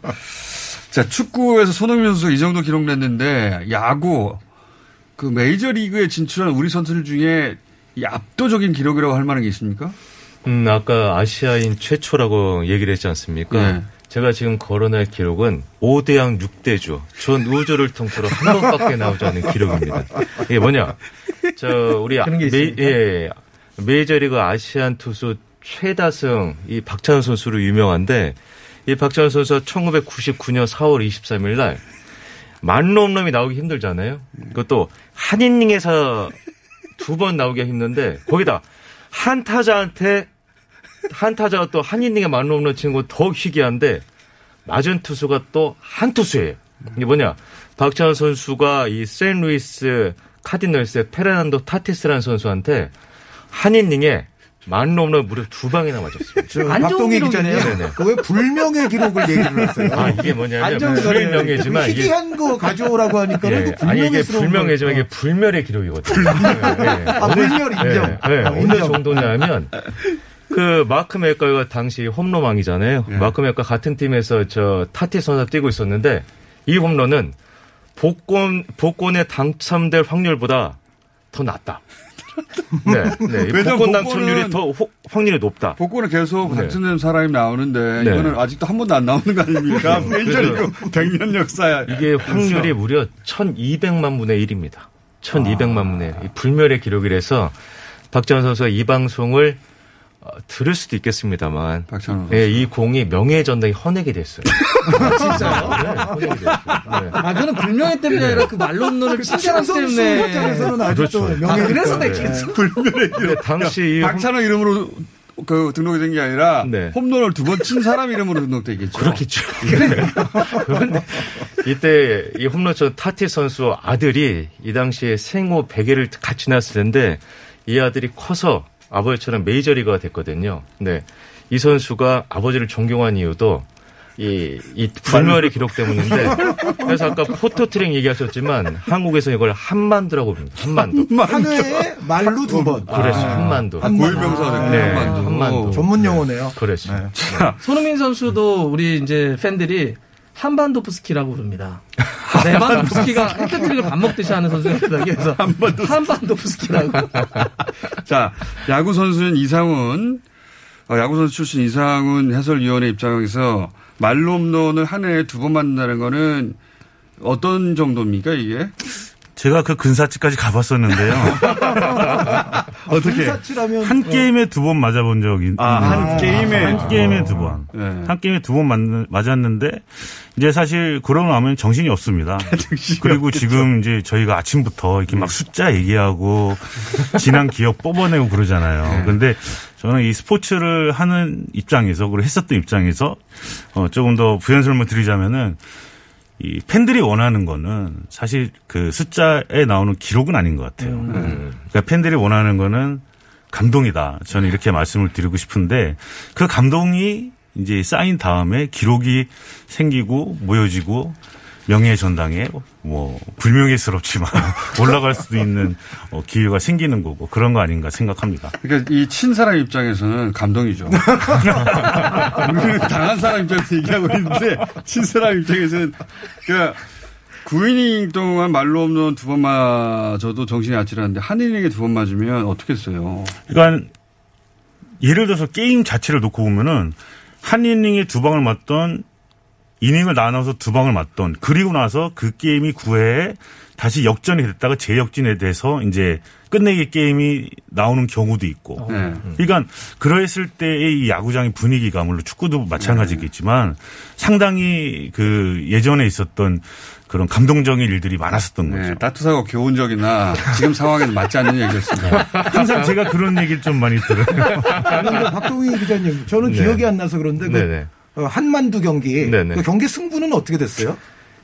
자 축구에서 손흥민 선수 이 정도 기록 냈는데 야구 그 메이저 리그에 진출한 우리 선수들 중에 이 압도적인 기록이라고 할 만한 게 있습니까? 음, 아까 아시아인 최초라고 얘기를 했지 않습니까? 네. 제가 지금 거론할 기록은 5대양 6대주. 전 우주를 통틀어 한 번밖에 나오지 않은 기록입니다. 이게 뭐냐? 저, 우리 메? 예, 메이저리그 아시안 투수 최다승 이 박찬호 선수로 유명한데 이 박찬호 선수가 1999년 4월 23일 날 만홈런이 나오기 힘들잖아요. 그것도 한 이닝에서 두 번 나오기가 힘든데 거기다 한 타자한테 한 타자가 또한 이닝에 만홈런 치는 건 더 희귀한데 맞은 투수가 또 한 투수예요. 이게 뭐냐? 박찬호 선수가 이 샌루이스 카디널스의 페르난도 타티스라는 선수한테 한 이닝에 만 홈런 무려 두 방이나 맞았습니다. 기자님, 네네. 그왜 불명의 기록을 얘기를 했어요? 아, 이게 뭐냐면. 불명예지만 이게 희귀한 거 가져오라고 하니까 예, 는 아니 이게 불명예지만 거. 이게 불멸의 기록이거든요. 예, 아, 불멸 인정. 예, 예, 아, 어느. 정도냐면 그 마크 맥가가 당시 홈런왕이잖아요. 예. 마크 맥가 같은 팀에서 저 타티 선수 뛰고 있었는데 이 홈런은 복권 복권에 당첨될 확률보다 더 낮다. 네, 네. 복권 당첨률이 더 호- 확률이 높다. 복권은 계속 네. 당첨된 사람이 나오는데 네. 이거는 아직도 한 번도 안 나오는 거 아닙니까? <laughs> 메이저리그 100년 역사야. 이게 확률이 무려 1200만 분의 1입니다. 1200만 분의 1. 이 불멸의 기록이라서 박찬호 선수가 이 방송을 어, 들을 수도 있겠습니다만 박찬호 예, 이 공이 명예의 전당에 헌액이 됐어요. <laughs> 진짜요? 네, 헌액이 됐어요. 네. 아, 그는 불명예 때문이 아니라 그 말로 논을 친절함 선수 때문에. 그렇죠. 아, 그래서 네. 됐겠어. 불멸의 근데 당시 박찬호 이름으로 그 등록이 된 게 아니라 네. 홈런을 두 번 친 사람 이름으로 등록되겠죠. 그렇겠죠. <laughs> 그런데 이때 이 홈런쳐 타티 선수 아들이 이 당시에 생후 100일을 같이 낳았을 텐데 이 아들이 커서 아버지처럼 메이저리거가 됐거든요. 네. 이 선수가 아버지를 존경한 이유도 이, 이 불멸의 기록 때문인데 <laughs> 그래서 아까 포토트랙 얘기하셨지만 한국에서 이걸 한만두라고 부릅니다. 한만두. 한 회에 말로 두 번. 그렇죠. 한만두. 한만두. 고유명사가 됐군요. 네, 한만두. 한만두. 전문 용어네요. 그렇죠. 손흥민 선수도 우리 이제 팬들이 한반도프스키라고 부릅니다. 네반도프스키가 해트트릭을 <laughs> 밥 먹듯이 하는 선수입니다. 그래서 한반도프스키라고. <laughs> 자, 야구 선수는 이상훈, 어, 야구 선수 출신 이상훈 해설위원의 입장에서 말로 홈런을 한 해에 두 번 만든다는 거는 어떤 정도입니까, 이게? 제가 그 근사치까지 가봤었는데요. <laughs> 어떻게? 사치라면 한 게임에 두 번 맞아본 적이 있는 아, 한 게임에? 한 게임에 두 번. 네. 한 게임에 두 번 맞았는데 이제 사실 그러고 나면 정신이 없습니다. <laughs> 그리고 지금 이제 저희가 아침부터 이렇게 막 숫자 얘기하고 지난 기억 뽑아내고 그러잖아요. 근데 저는 이 스포츠를 하는 입장에서 그리고 했었던 입장에서 어 조금 더 부연설명 드리자면은 이 팬들이 원하는 거는 사실 그 숫자에 나오는 기록은 아닌 것 같아요. 그러니까 팬들이 원하는 거는 감동이다. 저는 이렇게 말씀을 드리고 싶은데 그 감동이 이제 쌓인 다음에 기록이 생기고 모여지고 명예의 전당에 뭐 불명예스럽지만 <laughs> 올라갈 수도 있는 어, 기회가 생기는 거고 그런 거 아닌가 생각합니다. 그러니까 이 친 사람 입장에서는 감동이죠. 우리는 <laughs> 당한 사람 입장에서 얘기하고 있는데 친 사람 입장에서는 그러니까 9이닝 동안 말로 없는 두 번 맞아도 정신이 아찔한데 한 이닝에 두 번 맞으면 어떻게 써요? 그러니까 예를 들어서 게임 자체를 놓고 보면은 한 이닝에 두 방을 맞던 이닝을 나눠서 두 방을 맞던 그리고 나서 그 게임이 9회에 다시 역전이 됐다가 재역전에 돼서 이제 끝내기 게임이 나오는 경우도 있고. 네. 그러니까 그랬을 때의 이 야구장의 분위기가 물론 축구도 마찬가지겠지만 상당히 그 예전에 있었던 그런 감동적인 일들이 많았었던 거죠. 네, 따뜻하고 교훈적이나 지금 상황에는 맞지 않는 얘기였습니다. <laughs> 항상 제가 그런 얘기를 좀 많이 들어요. 그런데 박동희 기자님, 저는 네. 기억이 안 나서 그런데 그 네네. 어, 한만두 경기, 네네. 그 경기 승부는 어떻게 됐어요?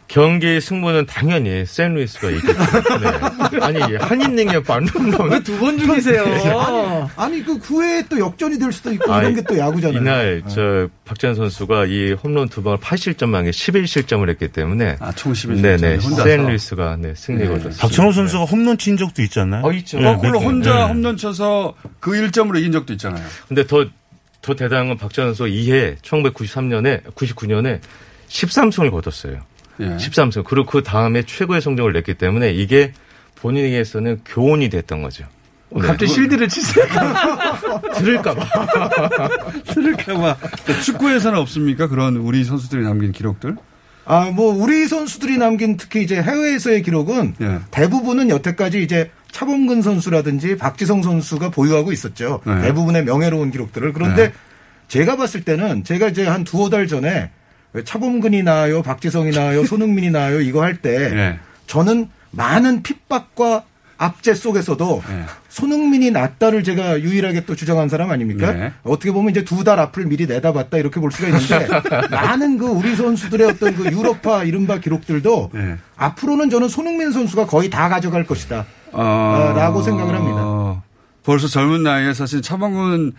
경기 승부는 당연히 샌루이스가 이겼죠. <laughs> 네. 아니 한 이닝에 반홈런 왜두 번 죽이세요? <laughs> 아니 그 9회에 또 역전이 될 수도 있고 이런 게 또 야구잖아요. 이날 저 박찬 선수가 이 홈런 두 방을 8실점한 게 11실점을 했기 때문에 아총 11실점 네네? 샌루이스가 네, 승리 거뒀습니다. 박찬호 선수가 홈런 친 적도 있지 않나요? 어, 있죠. 예, 거꾸로 몇 개. 혼자 예. 홈런 쳐서 그 1점으로 이긴 적도 있잖아요. 근데 더, 더 대단한 건 박찬호 선수 2해 1993년에 99년에 13승을 거뒀어요. 예. 13승. 그리고 그 다음에 최고의 성적을 냈기 때문에 이게 본인에게서는 교훈이 됐던 거죠. 갑자기 실드를 치세요. <laughs> 들을까봐. <laughs> 들을까봐. 축구에서는 없습니까? 그런 우리 선수들이 남긴 기록들? 아, 뭐, 우리 선수들이 남긴 특히 이제 해외에서의 기록은 예. 대부분은 여태까지 이제 차범근 선수라든지 박지성 선수가 보유하고 있었죠. 네. 대부분의 명예로운 기록들을. 그런데 네. 제가 봤을 때는 제가 이제 한 두어 달 전에 왜 차범근이 나요, 박지성이 나요, <laughs> 손흥민이 나요 이거 할때 예. 저는 많은 핍박과 압제 속에서도 예. 손흥민이 낫다를 제가 유일하게 또 주장한 사람 아닙니까? 네. 어떻게 보면 이제 두 달 앞을 미리 내다봤다 이렇게 볼 수가 있는데 <laughs> 많은 그 우리 선수들의 어떤 그 유럽파 이른바 기록들도 예. 앞으로는 저는 손흥민 선수가 거의 다 가져갈 것이다. 어, 라고 생각을 합니다. 벌써 젊은 나이에 사실 차범근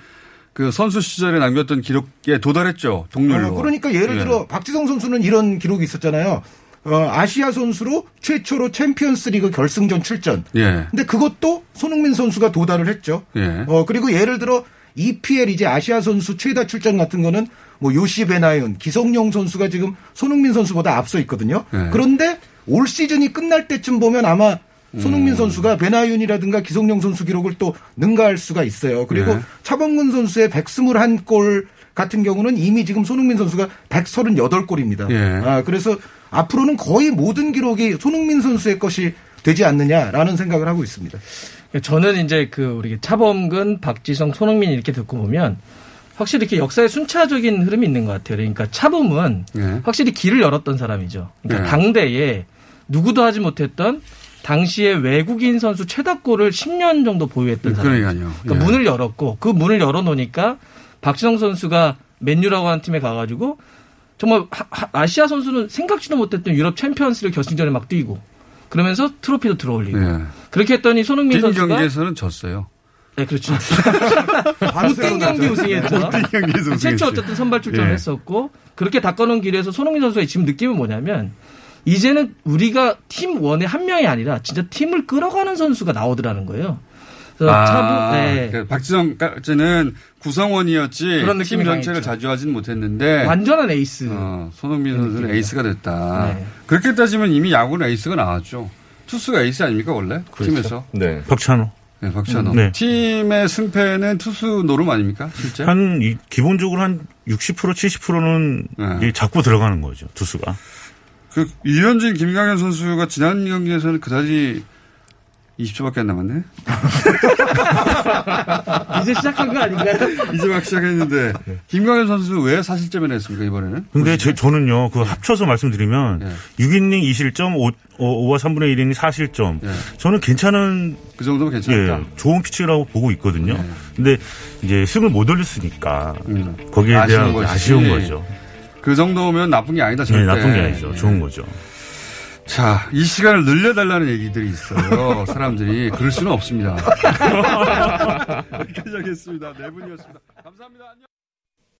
그 선수 시절에 남겼던 기록에 도달했죠. 동률로. 어, 그러니까 예를 예. 들어 박지성 선수는 이런 기록이 있었잖아요. 어, 아시아 선수로 최초로 챔피언스리그 결승전 출전. 예. 근데 그것도 손흥민 선수가 도달을 했죠. 예. 어, 그리고 예를 들어 EPL 이제 아시아 선수 최다 출전 같은 거는 뭐 요시 베나윤, 기성용 선수가 지금 손흥민 선수보다 앞서 있거든요. 예. 그런데 올 시즌이 끝날 때쯤 보면 아마 손흥민 선수가 베나윤이라든가 기성용 선수 기록을 또 능가할 수가 있어요. 그리고 네. 차범근 선수의 121골 같은 경우는 이미 지금 손흥민 선수가 138골입니다. 예. 아, 그래서 앞으로는 거의 모든 기록이 손흥민 선수의 것이 되지 않느냐라는 생각을 하고 있습니다. 저는 이제 그 우리 차범근, 박지성, 손흥민 이렇게 듣고 보면 확실히 이렇게 역사의 순차적인 흐름이 있는 것 같아요. 그러니까 차범은 예. 확실히 길을 열었던 사람이죠. 그러니까 네. 당대에 누구도 하지 못했던 당시에 외국인 선수 최다골을 10년 정도 보유했던 사람. 그러니까요. 그러니까 예. 문을 열었고 그 문을 열어놓으니까 박지성 선수가 맨유라고 하는 팀에 가가지고 정말 하- 아시아 선수는 생각지도 못했던 유럽 챔피언스를 결승전에 막 뛰고 그러면서 트로피도 들어올리고 예. 그렇게 했더니 손흥민 빈 선수가 경기에서는 졌어요. 네, 그렇죠. <laughs> 못뛴 경기 우승했죠. 못뛴 경기에서. 최초 어쨌든 선발 출전을 예. 했었고 그렇게 닦아놓은 길에서 손흥민 선수의 지금 느낌은 뭐냐면 이제는 우리가 팀 원의 한 명이 아니라 진짜 팀을 끌어가는 선수가 나오더라는 거예요. 그래서 아, 차부, 네. 그 박지성까지는 구성원이었지 그런 팀 느낌이 전체를. 좌우하진 못했는데 완전한 에이스. 어, 손흥민 선수는. 에이스가 됐다. 네. 그렇게 따지면 이미 야구는 에이스가 나왔죠. 투수가 에이스 아닙니까 원래 팀에서? 네. 박찬호. 네, 박찬호. 음, 네. 팀의 승패는 투수 노름 아닙니까 실제? 한 이- 기본적으로 한 60% 70%는 네. 잡고 들어가는 거죠 투수가. 그 유현진, 김강현 선수가 지난 경기에서는 그다지 20초밖에 안 남았네. <laughs> 이제 시작한 거 아닌가요? 이제 막 시작했는데 김강현 선수 왜 사실점을 냈습니까 이번에는? 근데 제, 저는요, 그 합쳐서 말씀드리면, 네. 6이닝 2실점, 5, 어, 5와 3분의 1이닝 4실점. 네. 저는 괜찮은. 그 정도면 괜찮다. 예, 좋은 피치라고 보고 있거든요. 네. 근데 이제 승을 못 올렸으니까, 음. 거기에 아쉬운 대한 것이지. 아쉬운 거죠. 그 정도면 나쁜 게 아니다. 네, 절대. 나쁜 게 아니죠. 좋은 거죠. 자, 이 시간을 늘려달라는 얘기들이 있어요. <laughs> 사람들이. 그럴 수는 없습니다. <laughs> <laughs> 여기까지 하겠습니다. 네 분이었습니다. 감사합니다. 안녕.